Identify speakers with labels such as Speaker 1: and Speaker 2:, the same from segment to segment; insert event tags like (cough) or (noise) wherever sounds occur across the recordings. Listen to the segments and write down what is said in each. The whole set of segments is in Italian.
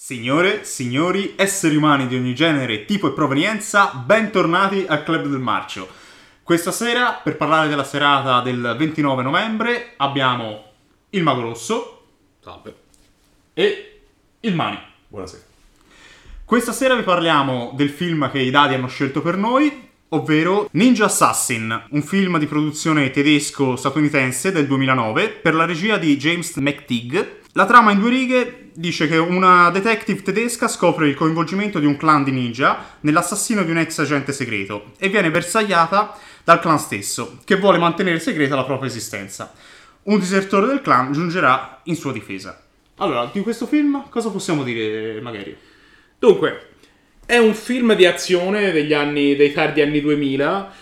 Speaker 1: Signore, signori, esseri umani di ogni genere, tipo e provenienza, bentornati al Club del Marcio. Questa sera, per parlare della serata del 29 novembre, abbiamo il Mago Rosso
Speaker 2: Salve.
Speaker 1: e il Mani.
Speaker 2: Buonasera.
Speaker 1: Questa sera vi parliamo del film che i dadi hanno scelto per noi, ovvero Ninja Assassin, un film di produzione tedesco-statunitense del 2009 per la regia di James McTeague. La trama in due righe dice che una detective tedesca scopre il coinvolgimento di un clan di ninja nell'assassino di un ex agente segreto e viene bersagliata dal clan stesso, che vuole mantenere segreta la propria esistenza. Un disertore del clan giungerà in sua difesa. Allora, di questo film cosa possiamo dire, magari?
Speaker 2: Dunque, è un film di azione degli anni, dei tardi anni 2000.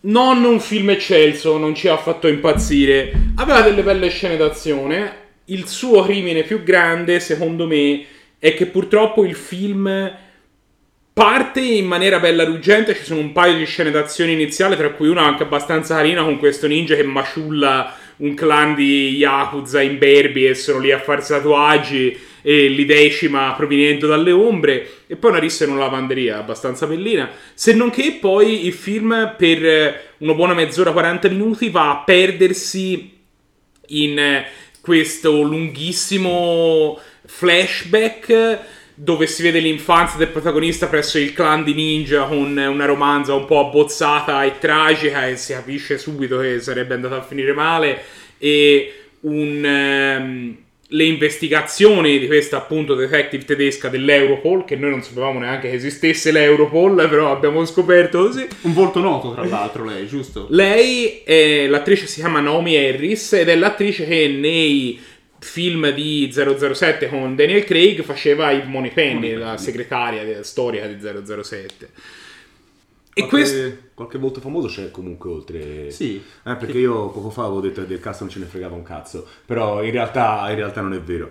Speaker 2: Non un film eccelso, non ci ha fatto impazzire. Aveva delle belle scene d'azione. Il suo crimine più grande, secondo me, è che purtroppo il film parte in maniera bella ruggente. Ci sono un paio di scene d'azione iniziali, tra cui una anche abbastanza carina con questo ninja che maciulla un clan di Yakuza imberbi e sono lì a farsi tatuaggi e li decima proveniendo dalle ombre e poi una rissa in una lavanderia abbastanza bellina. Se non che poi il film per una buona mezz'ora 40 minuti va a perdersi in eh, questo lunghissimo flashback dove si vede l'infanzia del protagonista presso il clan di ninja con una romanza un po' abbozzata e tragica e si capisce subito che sarebbe andata a finire male e un, ehm, le investigazioni di questa appunto detective tedesca dell'Europol che noi non sapevamo neanche che esistesse l'Europol però abbiamo scoperto così
Speaker 1: Un volto noto, tra l'altro, lei, giusto?
Speaker 2: lei, è, l'attrice si chiama Naomi Harris ed è l'attrice che nei film di 007 con Daniel Craig faceva il Moneypenny, la segretaria storica di 007. E
Speaker 3: Qualche,
Speaker 2: questo...
Speaker 3: qualche volto famoso c'è comunque oltre.
Speaker 1: Sì.
Speaker 3: Eh, perché io poco fa avevo detto che del cast non ce ne fregava un cazzo. Però in realtà, in realtà non è vero.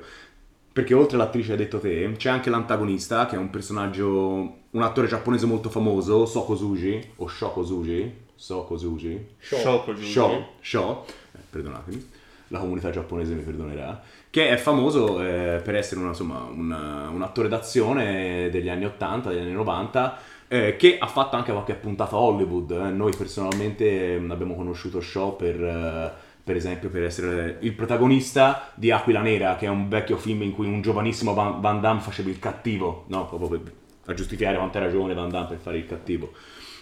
Speaker 3: Perché oltre all'attrice che hai detto te, c'è anche l'antagonista, che è un personaggio. un attore giapponese molto famoso, Soko Suji. O Shoko Suji. Soko Suji.
Speaker 1: Sciocco, giusto?
Speaker 3: Sho, Sho, eh, perdonatemi, la comunità giapponese mi perdonerà, che è famoso eh, per essere una- insomma, un, un attore d'azione degli anni 80, degli anni 90, eh, che ha fatto anche qualche puntata a Hollywood. eh. Noi personalmente eh, abbiamo conosciuto Shaw per, eh, per esempio per essere il protagonista di Aquila Nera, che è un vecchio film in cui un giovanissimo Van, Van Damme faceva il cattivo, no? Proprio per, a giustificare quanto ha ragione Van Damme per fare il cattivo.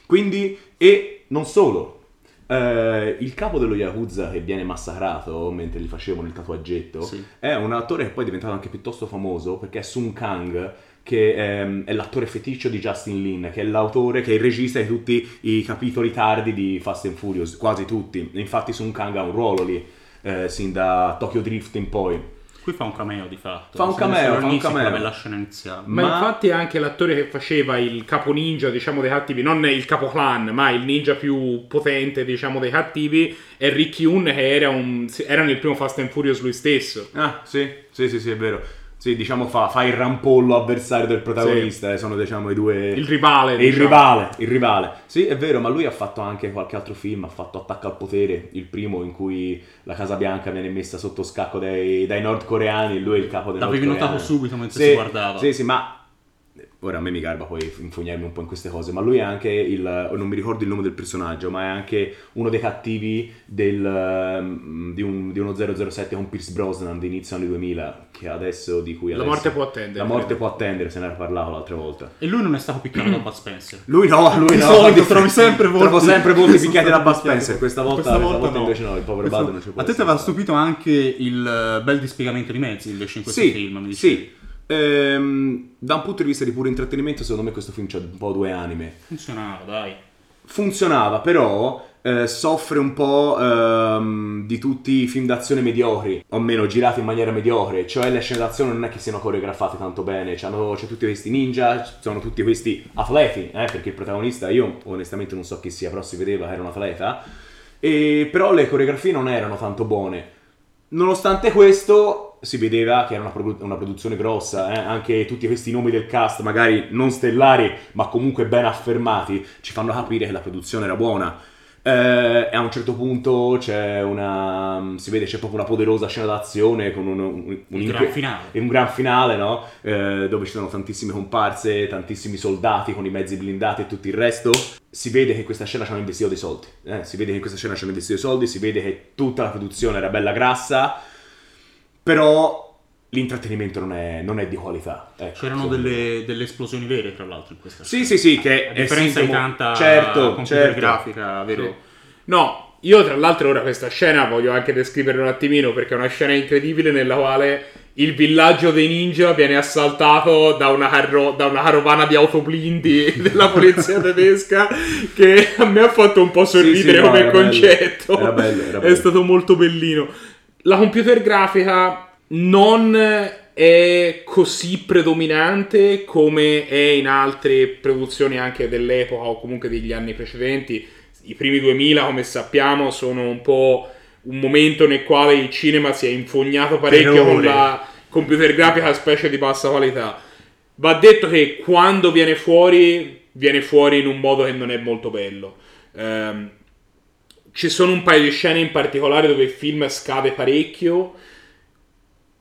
Speaker 3: Quindi, e non solo, eh, il capo dello Yakuza che viene massacrato mentre gli facevano il tatuaggetto
Speaker 1: Sì.
Speaker 3: è un attore che poi è diventato anche piuttosto famoso perché è Sun Kang che ehm, è l'attore feticcio di Justin Lin che è l'autore, che è il regista di tutti i capitoli tardi di Fast and Furious quasi tutti, infatti Sun Kang ha un ruolo lì eh, sin da Tokyo Drift in poi
Speaker 1: Qui fa un cameo di fatto.
Speaker 3: Fa un cameo, fa un cameo.
Speaker 1: bella scena iniziale.
Speaker 2: Ma,
Speaker 3: Ma-
Speaker 2: infatti anche l'attore che faceva il capo ninja, diciamo, dei cattivi, non il capo clan, ma il ninja più potente, diciamo, dei cattivi, è Ricky Hun, che era, un, era nel primo Fast and Furious lui stesso.
Speaker 3: Ah, sì, sì, sì, sì, è vero. Sì, diciamo fa, fa il rampollo avversario del protagonista, eh, sono diciamo i due...
Speaker 2: Il rivale,
Speaker 3: E il
Speaker 2: diciamo.
Speaker 3: rivale, il rivale. Sì, è vero, ma lui ha fatto anche qualche altro film, ha fatto Attacco al potere, il primo in cui la Casa Bianca viene messa sotto scacco dai, dai nordcoreani lui è il capo dei
Speaker 1: L'avevi
Speaker 3: nordcoreani.
Speaker 1: notato subito mentre
Speaker 3: Sì,
Speaker 1: si guardava.
Speaker 3: Sì, sì, ma... Ora a me mi garba poi infognarmi un po' in queste cose, ma lui è anche il... non mi ricordo il nome del personaggio, ma è anche uno dei cattivi del, ehm, di, un, di uno 007 con Pierce Brosnan di inizio anni 2000, che adesso di cui
Speaker 2: La
Speaker 3: adesso-
Speaker 2: morte può attendere.
Speaker 3: La morte può attendere, se ne era parlato l'altra volta.
Speaker 1: E lui non è stato piccato da Bud Spencer. (clears throat)
Speaker 3: Lui no, lui
Speaker 1: Di
Speaker 3: no.
Speaker 1: solito trovi sempre volti-
Speaker 3: Trovo sempre volti picchiati da Bud. Spencer. Questa volta,
Speaker 1: Questa volta no.
Speaker 3: invece no, il povero Bud non ci può
Speaker 1: A te ti aveva stupito anche il eh, bel dispiegamento di mezzi invece in questo
Speaker 3: Sì,
Speaker 1: film, mi dicevi.
Speaker 3: sì. Ehm, da un punto di vista di puro intrattenimento, secondo me questo film c'ha un po' due anime.
Speaker 1: Funzionava, dai.
Speaker 3: Funzionava, però eh, soffre un po' ehm, di tutti i film d'azione mediocri, o meno girati in maniera mediocre, cioè le scene d'azione non è che siano coreografate tanto bene, c'hanno, c'è tutti questi ninja, sono tutti questi atleti, eh, perché il protagonista, io onestamente non so chi sia, però si vedeva che era un atleta, e, però le coreografie non erano tanto buone. Nonostante questo, si vedeva che era una, produ- una produzione grossa, eh, anche tutti questi nomi del cast, magari non stellari, ma comunque ben affermati, ci fanno capire che la produzione era buona. Eh, e a un certo punto c'è una. si vede c'è proprio una poderosa scena d'azione con un, un, un,
Speaker 1: Un gran finale.
Speaker 3: un gran finale, no? Eh, dove ci sono tantissime comparse, tantissimi soldati con i mezzi blindati e tutto il resto. Si vede che questa scena ci hanno investito dei soldi. eh, Si vede che questa scena ci hanno investito dei soldi, si vede che tutta la produzione era bella grassa. Però l'intrattenimento non è, non è di qualità. ecco,
Speaker 1: C'erano delle, delle esplosioni vere, tra l'altro, in questa
Speaker 3: Sì, sì, sì, che
Speaker 1: A
Speaker 3: è
Speaker 1: differenza di
Speaker 3: sintomo-
Speaker 1: tanta
Speaker 3: certo,
Speaker 1: computer
Speaker 3: certo.
Speaker 1: grafica, vero?
Speaker 2: Sì. No, io tra l'altro ora questa scena voglio anche descriverla un attimino perché è una scena incredibile nella quale il villaggio dei ninja viene assaltato da una, carro- da una carovana di autoblindi (laughs) della polizia tedesca che a me ha fatto un po' sorridere
Speaker 3: sì, no,
Speaker 2: come
Speaker 3: era bello.
Speaker 2: concetto.
Speaker 3: Era bello, era
Speaker 2: È
Speaker 3: bello.
Speaker 2: stato molto bellino. La computer grafica non è così predominante come è in altre produzioni anche dell'epoca o comunque degli anni precedenti. I primi 2000, come sappiamo, sono un po' un momento nel quale il cinema si è infognato parecchio
Speaker 1: Per
Speaker 2: con la computer grafica, specie di bassa qualità. Va detto che quando viene fuori, viene fuori in un modo che non è molto bello. Ehm, ci sono un paio di scene in particolare dove il film scade parecchio.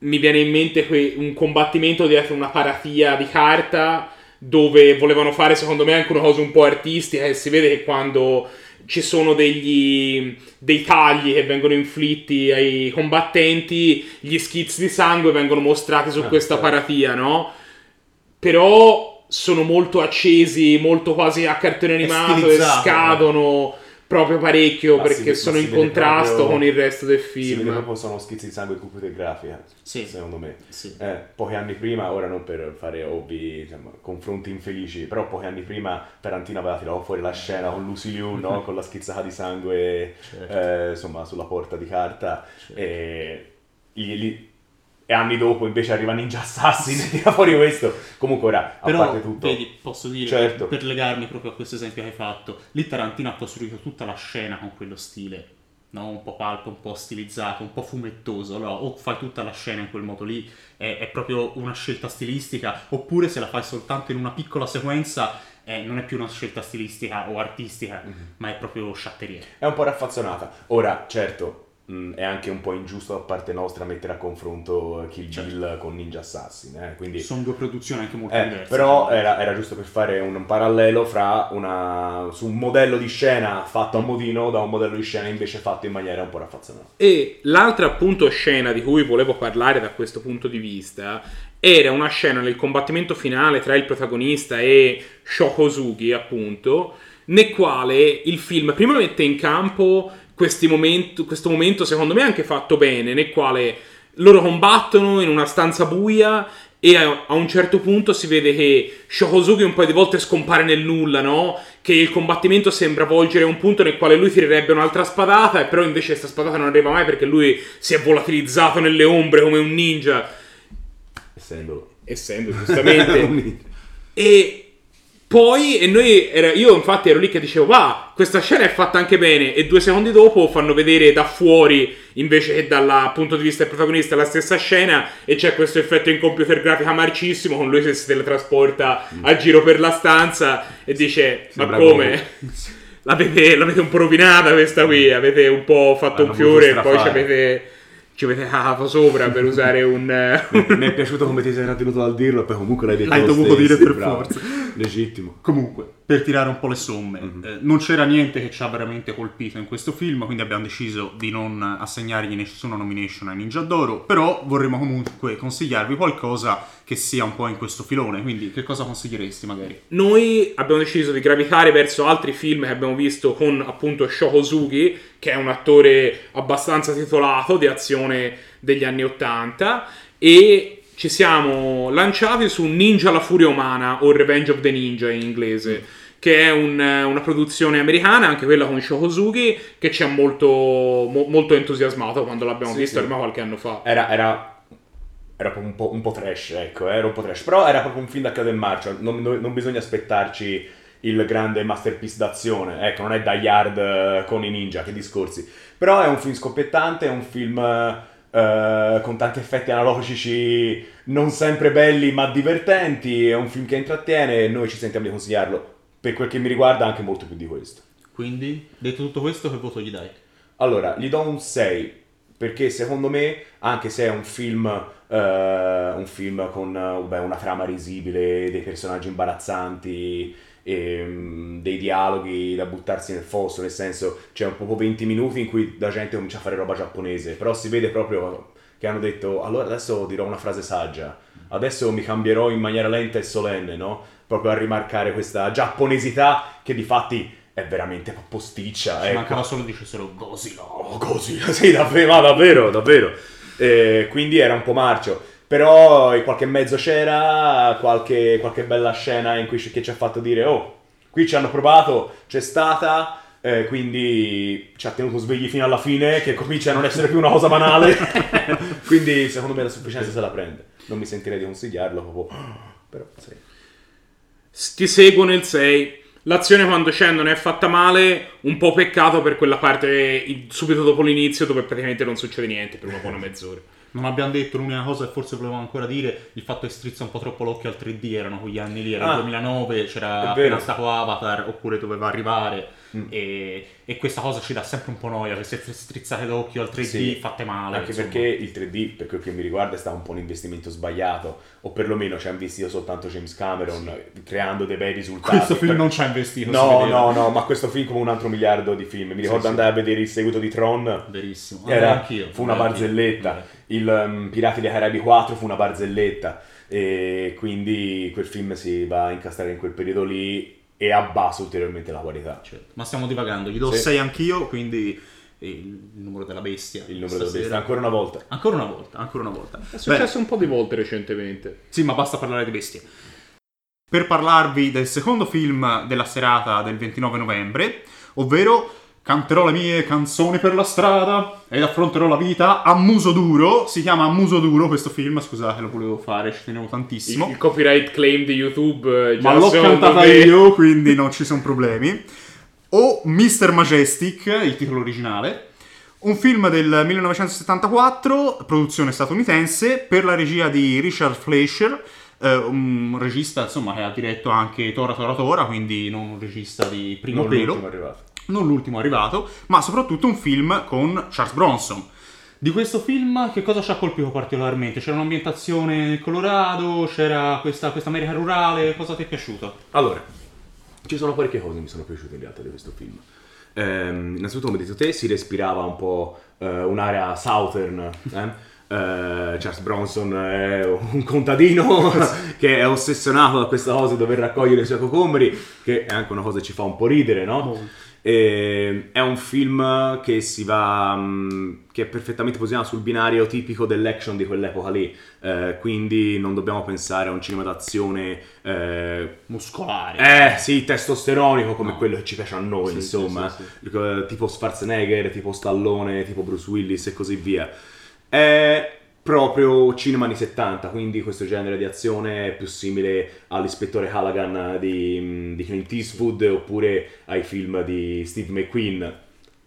Speaker 2: Mi viene in mente que- un combattimento dietro una paratia di carta dove volevano fare secondo me anche una cosa un po' artistica e si vede che quando ci sono degli, dei tagli che vengono inflitti ai combattenti, gli schizzi di sangue vengono mostrati su
Speaker 3: Ah,
Speaker 2: questa
Speaker 3: certo.
Speaker 2: paratia, no? Però sono molto accesi, molto quasi a cartone animato e scadono proprio parecchio
Speaker 3: Ma si
Speaker 2: perché
Speaker 3: vede-
Speaker 2: sono
Speaker 3: si
Speaker 2: in contrasto
Speaker 3: proprio-
Speaker 2: con il resto del
Speaker 3: Si vede
Speaker 2: film.
Speaker 3: proprio sono schizzi di sangue di computer grafica,
Speaker 1: Sì.
Speaker 3: secondo me.
Speaker 1: Sì.
Speaker 3: Eh, pochi anni prima, ora non per fare ovvi insomma, confronti infelici, però pochi anni prima Tarantino aveva tirato fuori la scena con Lucy Liu, no? (laughs) con la schizzata di sangue
Speaker 1: Certo.
Speaker 3: eh, insomma, sulla porta di carta. E, gli- gli- e anni dopo invece arriva Ninja Assassin e tira fuori questo. Comunque ora, a
Speaker 1: Però,
Speaker 3: parte tutto...
Speaker 1: vedi, posso dire,
Speaker 3: Certo.
Speaker 1: per legarmi proprio a questo esempio che hai fatto, lì Tarantino ha costruito tutta la scena con quello stile, no? un po' palpo, un po' stilizzato, un po' fumettoso, allora o fai tutta la scena in quel modo lì, è, è proprio una scelta stilistica, oppure se la fai soltanto in una piccola sequenza, eh, non è più una scelta stilistica o artistica,
Speaker 3: Mhm.
Speaker 1: ma è proprio sciatteria.
Speaker 3: È un po' raffazzonata. Ora, certo, mh, è anche un po' ingiusto da parte nostra mettere a confronto Kill Bill con Ninja Assassin, eh, quindi...
Speaker 1: Sono due produzioni anche molto
Speaker 3: Eh,
Speaker 1: diverse.
Speaker 3: però era, era giusto per fare un parallelo fra una, su un modello di scena fatto a modino da un modello di scena invece fatto in maniera un po' raffazzonata.
Speaker 2: E l'altra appunto scena di cui volevo parlare da questo punto di vista era una scena nel combattimento finale tra il protagonista e Shokosugi, appunto, nel quale il film prima mette in campo momento- questo momento, secondo me anche fatto bene, nel quale loro combattono in una stanza buia e a, un certo punto si vede che Shokosugi un paio di volte scompare nel nulla, no? Che il combattimento sembra volgere a un punto nel quale lui tirerebbe un'altra spadata, e però invece questa spadata non arriva mai perché lui si è volatilizzato nelle ombre come un ninja,
Speaker 3: Essendo...
Speaker 2: essendo giustamente. (laughs) e poi, e noi, io infatti ero lì che dicevo, va, questa scena è fatta anche bene, e due secondi dopo fanno vedere da fuori, invece che dal punto di vista del protagonista, la stessa scena, e c'è questo effetto in computer grafica marcissimo, con lui che si teletrasporta a giro per la stanza, e dice, ma
Speaker 3: Sembra
Speaker 2: come? L'avete, (laughs) l'avete un po' rovinata questa qui, avete un po' fatto
Speaker 3: Hanno
Speaker 2: un fiore e poi ci avete, ci avete cagato sopra per usare un... (laughs)
Speaker 3: Mi è piaciuto come ti sei trattenuto dal dirlo e poi comunque l'hai detto
Speaker 1: L'hai dovuto
Speaker 3: stesso,
Speaker 1: dire per
Speaker 3: bravo.
Speaker 1: forza.
Speaker 3: Legittimo.
Speaker 1: Comunque, per tirare un po' le somme, eh, non c'era niente che ci ha veramente colpito in questo film, quindi abbiamo deciso di non assegnargli nessuna nomination ai Ninja d'Oro, però vorremmo comunque consigliarvi qualcosa che sia un po' in questo filone, quindi che cosa consiglieresti magari?
Speaker 2: Noi abbiamo deciso di gravitare verso altri film che abbiamo visto con appunto Shokosugi, che è un attore abbastanza titolato di azione degli anni 80 e ci siamo lanciati su Ninja la furia umana o Revenge of the Ninja in inglese. Che è un- una produzione americana, anche quella con Shokosugi, che ci ha molto, mo- molto entusiasmato quando l'abbiamo
Speaker 3: Sì,
Speaker 2: visto
Speaker 3: sì.
Speaker 2: ormai qualche anno fa.
Speaker 3: Era, era, era un po', un po' trash, ecco, era un po' trash. Però era proprio un film da chiave in marcia, non, non- non bisogna aspettarci il grande masterpiece d'azione, ecco, non è Die Hard eh, con i ninja, che discorsi. Però è un film scoppiettante, è un film eh, con tanti effetti analogici non sempre belli ma divertenti, è un film che intrattiene e noi ci sentiamo di consigliarlo, per quel che mi riguarda anche molto più di questo.
Speaker 1: Quindi, detto tutto questo, che voto gli dai?
Speaker 3: Allora, gli do un 6 perché secondo me, anche se è un film, eh, un film con eh, beh, una trama risibile, dei personaggi imbarazzanti, e, mm, dei dialoghi da buttarsi nel fosso, nel senso c'è un po' 20 minuti in cui la gente comincia a fare roba giapponese, però si vede proprio che hanno detto allora adesso dirò una frase saggia, adesso mi cambierò in maniera lenta e solenne, no? Proprio a rimarcare questa giapponesità che di fatti è veramente posticcia.
Speaker 1: Ci
Speaker 3: ecco.
Speaker 1: mancava solo dicessero Godzilla.
Speaker 3: Oh, così, (laughs) sì, davvero, davvero, davvero. Eh, quindi era un po' marcio. Però qualche mezzo c'era qualche, qualche bella scena in cui ci- che ci ha fatto dire, oh, qui ci hanno provato, c'è stata, eh, quindi ci ha tenuto svegli fino alla fine, che comincia a non essere più una cosa banale. (laughs) quindi secondo me la sufficienza se la prende. Non mi sentirei di consigliarlo, proprio... (gasps) Però, sì.
Speaker 2: Ti seguo nel 6. L'azione quando c'è non è fatta male, un po' peccato per quella parte subito dopo l'inizio dove praticamente non succede niente per una buona mezz'ora.
Speaker 1: Non abbiamo detto l'unica cosa che forse volevamo ancora dire, il fatto che strizza un po' troppo l'occhio al 3D, erano quegli anni lì, era
Speaker 3: Ah.
Speaker 1: il 2009, c'era appena stato Avatar, oppure doveva arrivare,
Speaker 3: Mm.
Speaker 1: e, e questa cosa ci dà sempre un po' noia, queste strizzate d'occhio al 3D
Speaker 3: Sì.
Speaker 1: fatte male.
Speaker 3: Anche
Speaker 1: insomma.
Speaker 3: perché il 3D, per quel che mi riguarda, è stato un po' un investimento sbagliato, o perlomeno ci ha investito soltanto James Cameron, creando dei bei risultati.
Speaker 1: Questo film
Speaker 3: Per-
Speaker 1: non ci ha investito.
Speaker 3: No, no, no, ma questo film come un altro miliardo di film. Mi ricordo
Speaker 1: sì.
Speaker 3: andare a vedere il seguito di Tron,
Speaker 1: Verissimo.
Speaker 3: era-
Speaker 1: anch'io,
Speaker 3: fu una
Speaker 1: andai anch'io.
Speaker 3: barzelletta. Il um, Pirati dei Caraibi 4 fu una barzelletta. E quindi quel film si va a incastrare in quel periodo lì e abbassa ulteriormente la qualità.
Speaker 1: Certo. Ma stiamo divagando, gli do
Speaker 3: Sì.
Speaker 1: 6 anch'io, quindi il numero della bestia.
Speaker 3: Il numero della bestia, ancora una volta.
Speaker 1: Ancora una volta, ancora una volta.
Speaker 2: È successo un po' di volte recentemente.
Speaker 1: Sì, ma basta parlare di bestie. Per parlarvi del secondo film della serata del 29 novembre, ovvero Canterò le mie canzoni per la strada ed affronterò la vita a muso duro. Si chiama A muso duro questo film, scusate, lo volevo fare, ci tenevo
Speaker 2: Il,
Speaker 1: tantissimo.
Speaker 2: il copyright claim di YouTube eh, già
Speaker 1: Ma l'ho cantata
Speaker 2: me-
Speaker 1: io, quindi non ci sono problemi. O Mr. Majestic, il titolo originale. Un film del 1974, produzione statunitense, per la regia di Richard Fleischer, eh, un regista insomma che ha diretto anche Tora Tora Tora, quindi non un regista di primo
Speaker 3: Non
Speaker 1: pelo
Speaker 3: arrivato.
Speaker 1: Non l'ultimo arrivato, ma soprattutto un film con Charles Bronson. Di questo film che cosa ci ha colpito particolarmente? C'era un'ambientazione nel Colorado, c'era questa, questa America rurale, cosa ti è piaciuto?
Speaker 3: Allora, ci sono parecchie cose che mi sono piaciute in realtà di questo film. Ehm, innanzitutto, come hai detto te, si respirava un po' eh, un'area southern. eh? Eh, Charles Bronson è un contadino (laughs) che è ossessionato da questa cosa di dover raccogliere i suoi cocombri, che è anche una cosa che ci fa un po' ridere, no? E è un film che si va. mh, che è perfettamente posizionato sul binario tipico dell'action di quell'epoca lì. Eh, quindi non dobbiamo pensare a un cinema d'azione. eh,
Speaker 1: Muscolare.
Speaker 3: eh sì, testosteronico come
Speaker 1: No.
Speaker 3: quello che ci piace a noi,
Speaker 1: Sì,
Speaker 3: insomma,
Speaker 1: sì,
Speaker 3: Eh, tipo Schwarzenegger, tipo Stallone, tipo Bruce Willis e così via. È proprio cinema anni 70, quindi questo genere di azione è più simile all'ispettore Callaghan di, di Clint Eastwood oppure ai film di Steve McQueen,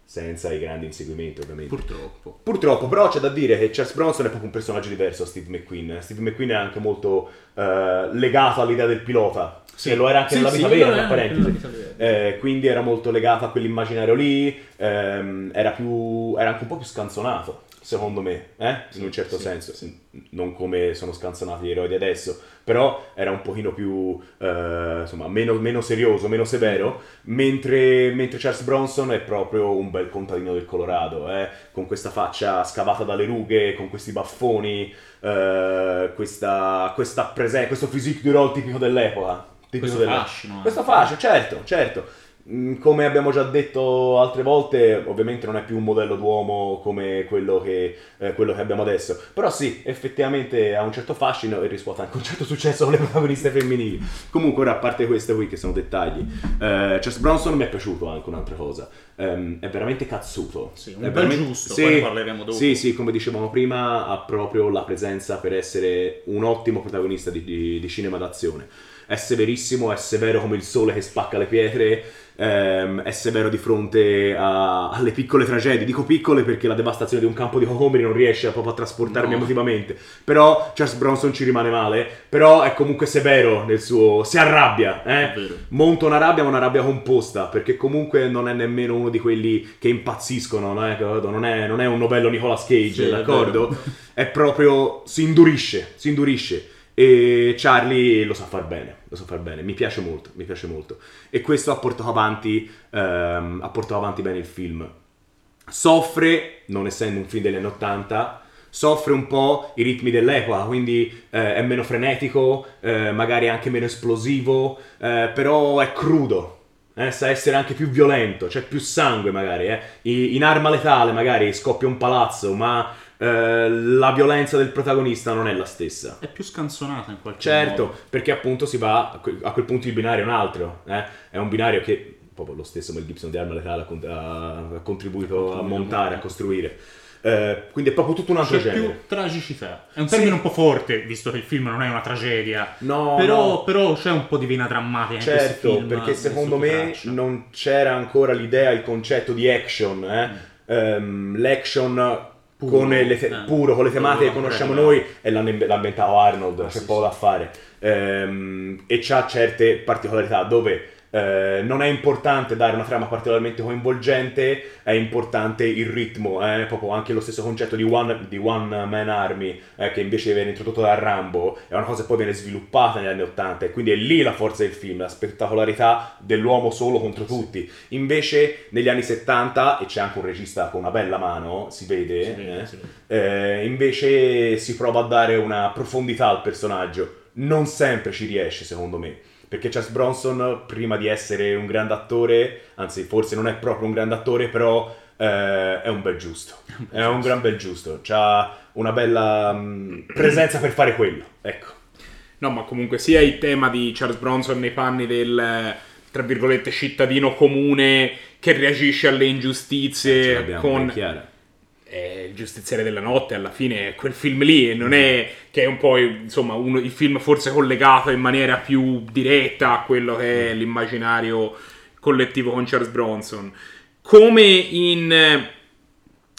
Speaker 3: senza i grandi inseguimenti ovviamente.
Speaker 1: Purtroppo.
Speaker 3: Purtroppo, però c'è da dire che Charles Bronson è proprio un personaggio diverso a Steve McQueen. Steve McQueen è anche molto eh, legato all'idea del pilota.
Speaker 1: Sì.
Speaker 3: E lo era anche
Speaker 1: Sì,
Speaker 3: nella
Speaker 1: sì,
Speaker 3: vita
Speaker 1: lo
Speaker 3: vera,
Speaker 1: anche
Speaker 3: parentesi. Eh, quindi era molto legato a quell'immaginario lì. ehm, era, più, era anche un po' più scanzonato, secondo me, eh? in un certo
Speaker 1: sì,
Speaker 3: senso.
Speaker 1: sì.
Speaker 3: Non come sono scanzonati gli eroi di adesso, però era un pochino più, eh, insomma, meno, meno serioso, meno severo. Mentre, mentre Charles Bronson è proprio un bel contadino del Colorado, eh, con questa faccia scavata dalle rughe, con questi baffoni, eh, questa, questa prese- questo physique du role tipico dell'epoca. Tipico
Speaker 1: Questo
Speaker 3: delle-
Speaker 1: fascino, eh.
Speaker 3: Questo fascino, certo, certo. Mm, Come abbiamo già detto altre volte, ovviamente non è più un modello d'uomo come quello che, eh, quello che abbiamo adesso. Però sì, effettivamente ha un certo fascino e riscuote anche un certo successo con le protagoniste femminili. Comunque, ora a parte queste qui che sono dettagli, eh, Chess Bronson mi è piaciuto anche un'altra cosa. Ehm, è veramente cazzuto.
Speaker 1: Sì, un
Speaker 3: È
Speaker 1: bel
Speaker 3: veramente-
Speaker 1: giusto, poi ne parleremo dopo.
Speaker 3: Sì, sì, come dicevamo prima, ha proprio la presenza per essere un ottimo protagonista di, di- di cinema d'azione. È severissimo, è severo come il sole che spacca le pietre, ehm, è severo di fronte a- alle piccole tragedie. Dico piccole perché la devastazione di un campo di cocomeri non riesce proprio a trasportarmi
Speaker 1: No.
Speaker 3: emotivamente. Però Charles Bronson ci rimane male, però è comunque severo nel suo... si arrabbia, eh? Monta una rabbia, ma una rabbia composta, perché comunque non è nemmeno uno di quelli che impazziscono, no? Eh, capito? non, è, non è un novello Nicolas Cage,
Speaker 1: Sì, è
Speaker 3: d'accordo?
Speaker 1: vero.
Speaker 3: È proprio, si indurisce, si indurisce. E Charlie lo sa far bene, lo sa far bene, mi piace molto, mi piace molto. E questo ha portato avanti, ehm, ha portato avanti bene il film. Soffre, non essendo un film degli anni 80, soffre un po' i ritmi dell'epoca, quindi eh, è meno frenetico, eh, magari anche meno esplosivo, eh, però è crudo. Eh, sa essere anche più violento, c'è più sangue magari. eh. In arma letale magari scoppia un palazzo, ma eh, la violenza del protagonista non è la stessa.
Speaker 1: È più scanzonata in qualche
Speaker 3: Certo,
Speaker 1: modo.
Speaker 3: perché appunto si va, a que- a quel punto il binario è un altro, eh? è un binario che proprio lo stesso Mel Gibson di Arma Letale ha- ha contribuito a montare, a costruire. Eh, quindi è proprio tutto un altro
Speaker 1: C'è
Speaker 3: genere.
Speaker 1: più tragicità. È un
Speaker 3: Sì.
Speaker 1: termine un po' forte, visto che il film non è una tragedia.
Speaker 3: No,
Speaker 1: però,
Speaker 3: no.
Speaker 1: però c'è un po' di vena drammatica
Speaker 3: Certo,
Speaker 1: film.
Speaker 3: perché secondo me
Speaker 1: traccia.
Speaker 3: non c'era ancora l'idea, il concetto di action, eh? Ehm, l'action
Speaker 1: Puro,
Speaker 3: con le te-
Speaker 1: eh.
Speaker 3: puro, con le tematiche che conosciamo noi e l'ha inventato Arnold,
Speaker 1: Ah,
Speaker 3: c'è
Speaker 1: sì,
Speaker 3: poco
Speaker 1: sì.
Speaker 3: da fare. Ehm, e c'ha certe particolarità dove eh, non è importante dare una trama particolarmente coinvolgente, è importante il ritmo, eh, proprio anche lo stesso concetto di One, di one Man Army, eh, che invece viene introdotto da Rambo, è una cosa che poi viene sviluppata negli anni 80 e quindi è lì la forza del film, la spettacolarità dell'uomo solo contro tutti. Invece negli anni 70, e c'è anche un regista con una bella mano, si vede,
Speaker 1: Si vede,
Speaker 3: eh,
Speaker 1: si vede.
Speaker 3: eh, invece si prova a dare una profondità al personaggio. Non sempre ci riesce, secondo me. Perché Charles Bronson, prima di essere un grande attore, anzi, forse non è proprio un grande attore, però eh, è un bel giusto. È un gran bel giusto. Ha una bella mm, presenza per fare quello. Ecco.
Speaker 2: No, ma comunque sia il tema di Charles Bronson nei panni del, eh, tra virgolette, cittadino comune che reagisce alle ingiustizie
Speaker 3: l'abbiamo
Speaker 2: con... è il giustiziere della notte alla fine è quel film lì e non è che è un po' insomma uno, il film forse collegato in maniera più diretta a quello che è l'immaginario collettivo con Charles Bronson come in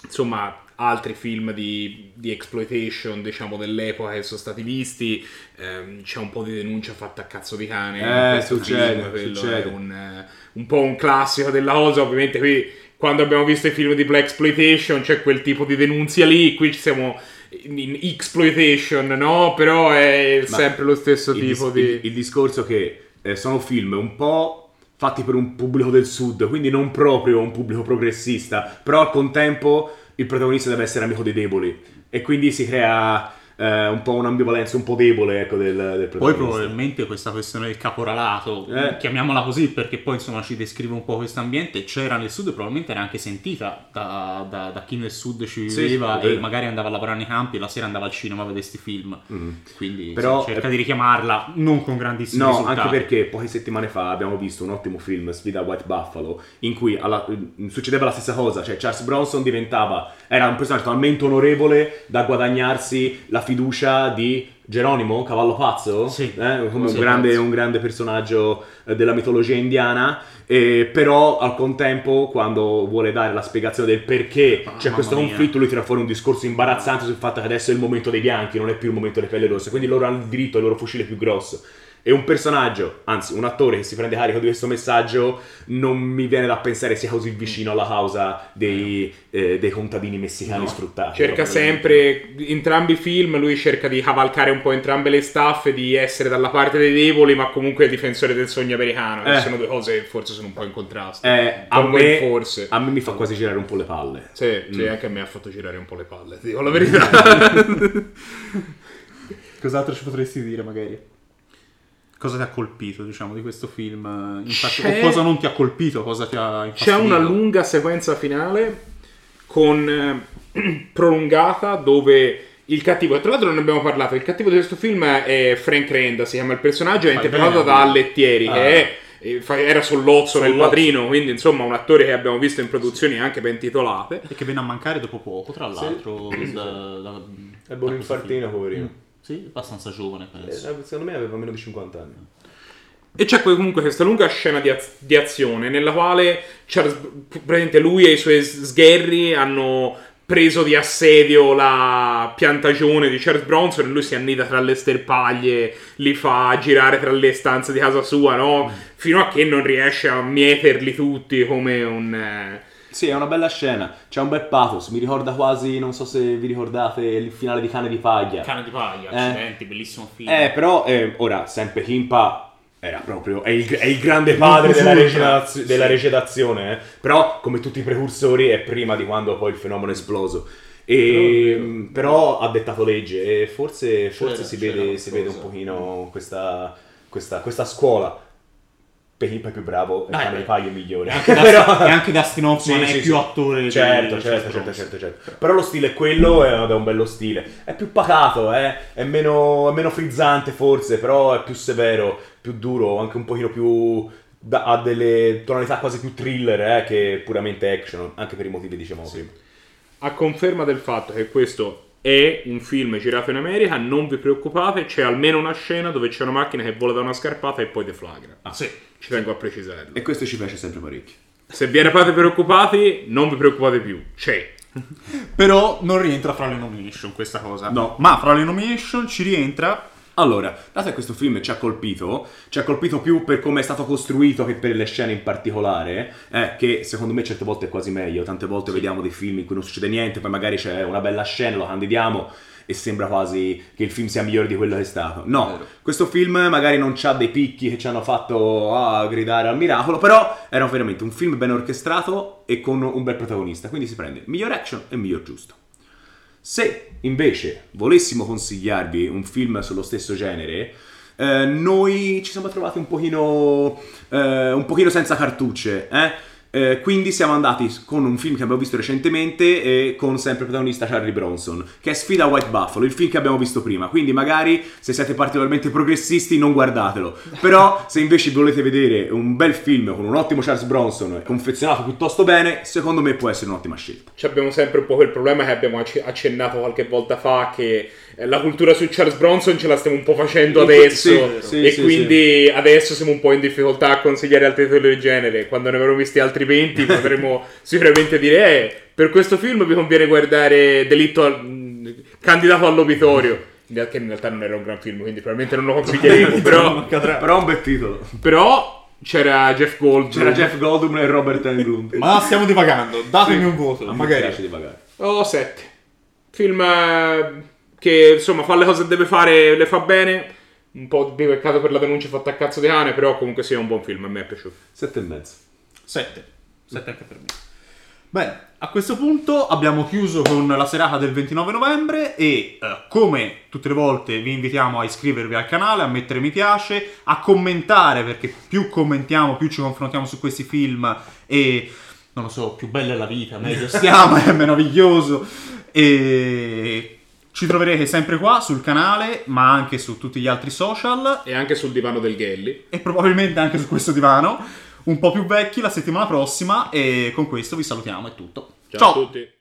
Speaker 2: insomma altri film di, di exploitation diciamo dell'epoca che sono stati visti ehm, c'è un po' di denuncia fatta a cazzo di cane
Speaker 3: Eh, succede,
Speaker 2: film,
Speaker 3: succede.
Speaker 2: è un, un po' un classico della cosa ovviamente qui quando abbiamo visto i film di Black Exploitation c'è quel tipo di denunzia lì qui ci siamo in exploitation no? però è
Speaker 3: Ma
Speaker 2: sempre lo stesso tipo
Speaker 3: dis-
Speaker 2: di
Speaker 3: il- il discorso che eh, sono film un po' fatti per un pubblico del sud, quindi non proprio un pubblico progressista, però al contempo il protagonista deve essere amico dei deboli e quindi si crea eh, un po' un'ambivalenza un po' debole ecco, del, del
Speaker 1: Poi probabilmente questa questione del caporalato,
Speaker 3: Eh.
Speaker 1: chiamiamola così perché poi insomma ci descrive un po' questo ambiente, c'era nel sud e probabilmente era anche sentita da, da- da chi nel sud ci viveva
Speaker 3: sì,
Speaker 1: e magari andava a lavorare nei campi e la sera andava al cinema a vedere questi film.
Speaker 3: Mm.
Speaker 1: Quindi
Speaker 3: Però-
Speaker 1: cerca di richiamarla, non con grandissimi
Speaker 3: No,
Speaker 1: risultati.
Speaker 3: anche perché poche settimane fa abbiamo visto un ottimo film, Sfida White Buffalo, in cui alla- succedeva la stessa cosa, cioè Charles Bronson diventava, era un personaggio talmente onorevole da guadagnarsi la fiducia di Geronimo, cavallo pazzo,
Speaker 1: Sì.
Speaker 3: Eh, come
Speaker 1: Sì,
Speaker 3: un, grande, un grande personaggio eh, della mitologia indiana, e però al contempo quando vuole dare la spiegazione del perché
Speaker 1: Ah,
Speaker 3: c'è questo
Speaker 1: mia.
Speaker 3: conflitto, lui tira fuori un discorso imbarazzante sul fatto che adesso è il momento dei bianchi, non è più il momento delle pelle rosse, quindi loro hanno il diritto al loro fucile più grosso. E un personaggio, anzi un attore che si prende carico di questo messaggio, non mi viene da pensare sia così vicino alla causa dei, eh, dei contadini messicani
Speaker 1: No.
Speaker 3: sfruttati.
Speaker 2: cerca
Speaker 3: proprio.
Speaker 2: sempre entrambi i film lui cerca di cavalcare un po' entrambe le staffe di essere dalla parte dei deboli ma comunque il difensore del sogno americano che
Speaker 3: Eh.
Speaker 2: sono due cose che forse sono un po' in contrasto
Speaker 3: Eh, a, me,
Speaker 2: forse
Speaker 3: a me mi fa quasi girare un po' le palle.
Speaker 2: Sì, sì,
Speaker 3: Mm.
Speaker 2: anche a me ha fatto girare un po' le palle, ti dico la verità. (laughs) (laughs)
Speaker 1: Cos'altro ci potresti dire magari? Cosa ti ha colpito, diciamo, di questo film? Infatti, o cosa non ti ha colpito, cosa ti ha
Speaker 2: C'è una lunga sequenza finale con eh, (clears throat) prolungata dove il cattivo, tra l'altro non ne abbiamo parlato, il cattivo di questo film è Frank Renda, si chiama il personaggio, è
Speaker 1: Fai
Speaker 2: interpretato
Speaker 1: bene.
Speaker 2: da Allettieri,
Speaker 3: Ah.
Speaker 2: che è, eh, era Sollozzo nel padrino, quindi insomma un attore che abbiamo visto in produzioni anche ben titolate.
Speaker 1: E che viene a mancare dopo poco, tra l'altro.
Speaker 3: Sì, sì,
Speaker 1: da- da-
Speaker 3: È buon infartino, poverino.
Speaker 1: Mm. Sì, abbastanza giovane,
Speaker 3: Eh,
Speaker 1: penso.
Speaker 3: secondo me aveva meno di 50 anni.
Speaker 2: E c'è comunque questa lunga scena di, az- di azione nella quale Charles, praticamente lui e i suoi sgherri hanno preso di assedio la piantagione di Charles Bronson e lui si annida tra le sterpaglie, li fa girare tra le stanze di casa sua, no? Fino a che non riesce a mieterli tutti come un... eh,
Speaker 3: Sì, è una bella scena. C'è un bel pathos. Mi ricorda quasi, non so se vi ricordate, il finale di Cane di Paglia.
Speaker 1: Cane di paglia,
Speaker 3: Eh.
Speaker 1: accidenti, bellissimo film.
Speaker 3: Eh, però, eh, ora, sempre Kimpa era proprio, è il, è il grande padre della, recitazio- della
Speaker 1: sì.
Speaker 3: recitazione, eh. però come tutti i precursori è prima di quando poi il fenomeno è esploso. E, mh, però ha dettato legge e forse, forse
Speaker 1: C'era-
Speaker 3: si,
Speaker 1: c'era
Speaker 3: vede, si vede un pochino questa, questa, questa scuola. Pechimpa è più bravo e
Speaker 1: Dai, beh.
Speaker 3: Paglia è migliore.
Speaker 1: E anche, Dustin, (laughs) e anche Dustin Hoffman
Speaker 3: Sì,
Speaker 1: è
Speaker 3: sì,
Speaker 1: più
Speaker 3: sì.
Speaker 1: attore
Speaker 3: certo,
Speaker 1: di
Speaker 3: certo, certo, certo, certo. Però lo stile è quello ed è un bello stile. È più pacato, eh? è, meno, è meno frizzante forse, però è più severo, più duro, anche un pochino più... da- ha delle tonalità quasi più thriller eh, che puramente action, anche per i motivi che dicevamo prima.
Speaker 2: A conferma del fatto che questo è un film girato in America, non vi preoccupate, c'è almeno una scena dove c'è una macchina che vola da una scarpata e poi deflagra.
Speaker 1: Ah, sì.
Speaker 2: Ci tengo a precisarlo.
Speaker 3: E questo ci piace sempre parecchio.
Speaker 2: Se vi eravate preoccupati, non vi preoccupate più. C'è.
Speaker 1: Però non rientra fra le nomination questa cosa.
Speaker 3: No.
Speaker 1: Ma fra le nomination ci rientra
Speaker 3: Allora, dato che questo film ci ha colpito, ci ha colpito più per come è stato costruito che per le scene in particolare, eh, che secondo me certe volte è quasi meglio. Tante volte vediamo dei film in cui non succede niente, poi magari c'è una bella scena, lo candidiamo e sembra quasi che il film sia migliore di quello che è stato. No,
Speaker 1: Vero.
Speaker 3: questo film magari non ha dei picchi che ci hanno fatto ah, gridare al miracolo, però era veramente un film ben orchestrato e con un bel protagonista, quindi si prende miglior action e miglior giusto. Se invece volessimo consigliarvi un film sullo stesso genere, eh, noi ci siamo trovati un pochino, eh, un pochino senza cartucce, eh? Eh, quindi siamo andati con un film che abbiamo visto recentemente e con sempre protagonista Charlie Bronson, che è Sfida White Buffalo, il film che abbiamo visto prima. Quindi magari se siete particolarmente progressisti non guardatelo. Però se invece volete vedere un bel film con un ottimo Charles Bronson confezionato piuttosto bene, secondo me può essere un'ottima scelta.
Speaker 2: Ci abbiamo sempre un po' quel problema che abbiamo acc- accennato qualche volta fa che eh, la cultura su Charles Bronson ce la stiamo un po' facendo
Speaker 3: Sì,
Speaker 2: adesso
Speaker 3: sì,
Speaker 2: e
Speaker 3: sì,
Speaker 2: quindi adesso siamo un po' in difficoltà a consigliare altri titoli del genere. Quando ne avremo visti altri 20 potremo (laughs) sicuramente dire eh, per questo film vi conviene guardare Delitto al- candidato all'obitorio. Realtà, in realtà non era un gran film, quindi probabilmente non lo consiglieremo, (laughs) però,
Speaker 3: Però un bel titolo.
Speaker 2: però c'era Jeff Goldblum.
Speaker 3: C'era Jeff Goldblum e Robert Englund. (laughs)
Speaker 1: Ma stiamo divagando, datemi un voto.
Speaker 3: A
Speaker 1: Magari.
Speaker 3: piace di pagare.
Speaker 2: Oh, 7. Film eh, che insomma fa le cose che deve fare, le fa bene. Un po' di peccato per la denuncia fatta a cazzo di cane, però comunque sia un buon film, a me è piaciuto.
Speaker 3: Sette e mezzo.
Speaker 1: 7. 7 anche per me. Bene, a questo punto abbiamo chiuso con la serata del 29 novembre e eh, come tutte le volte vi invitiamo a iscrivervi al canale, a mettere mi piace, a commentare perché più commentiamo, più ci confrontiamo su questi film e non lo so, più bella è la vita, meglio (laughs) stiamo, è meraviglioso e ci troverete sempre qua sul canale, ma anche su tutti gli altri social
Speaker 2: E anche sul divano del Gelli.
Speaker 1: e probabilmente anche su questo divano, un po' più vecchi la settimana prossima e con questo vi salutiamo, è tutto.
Speaker 2: Ciao, a tutti.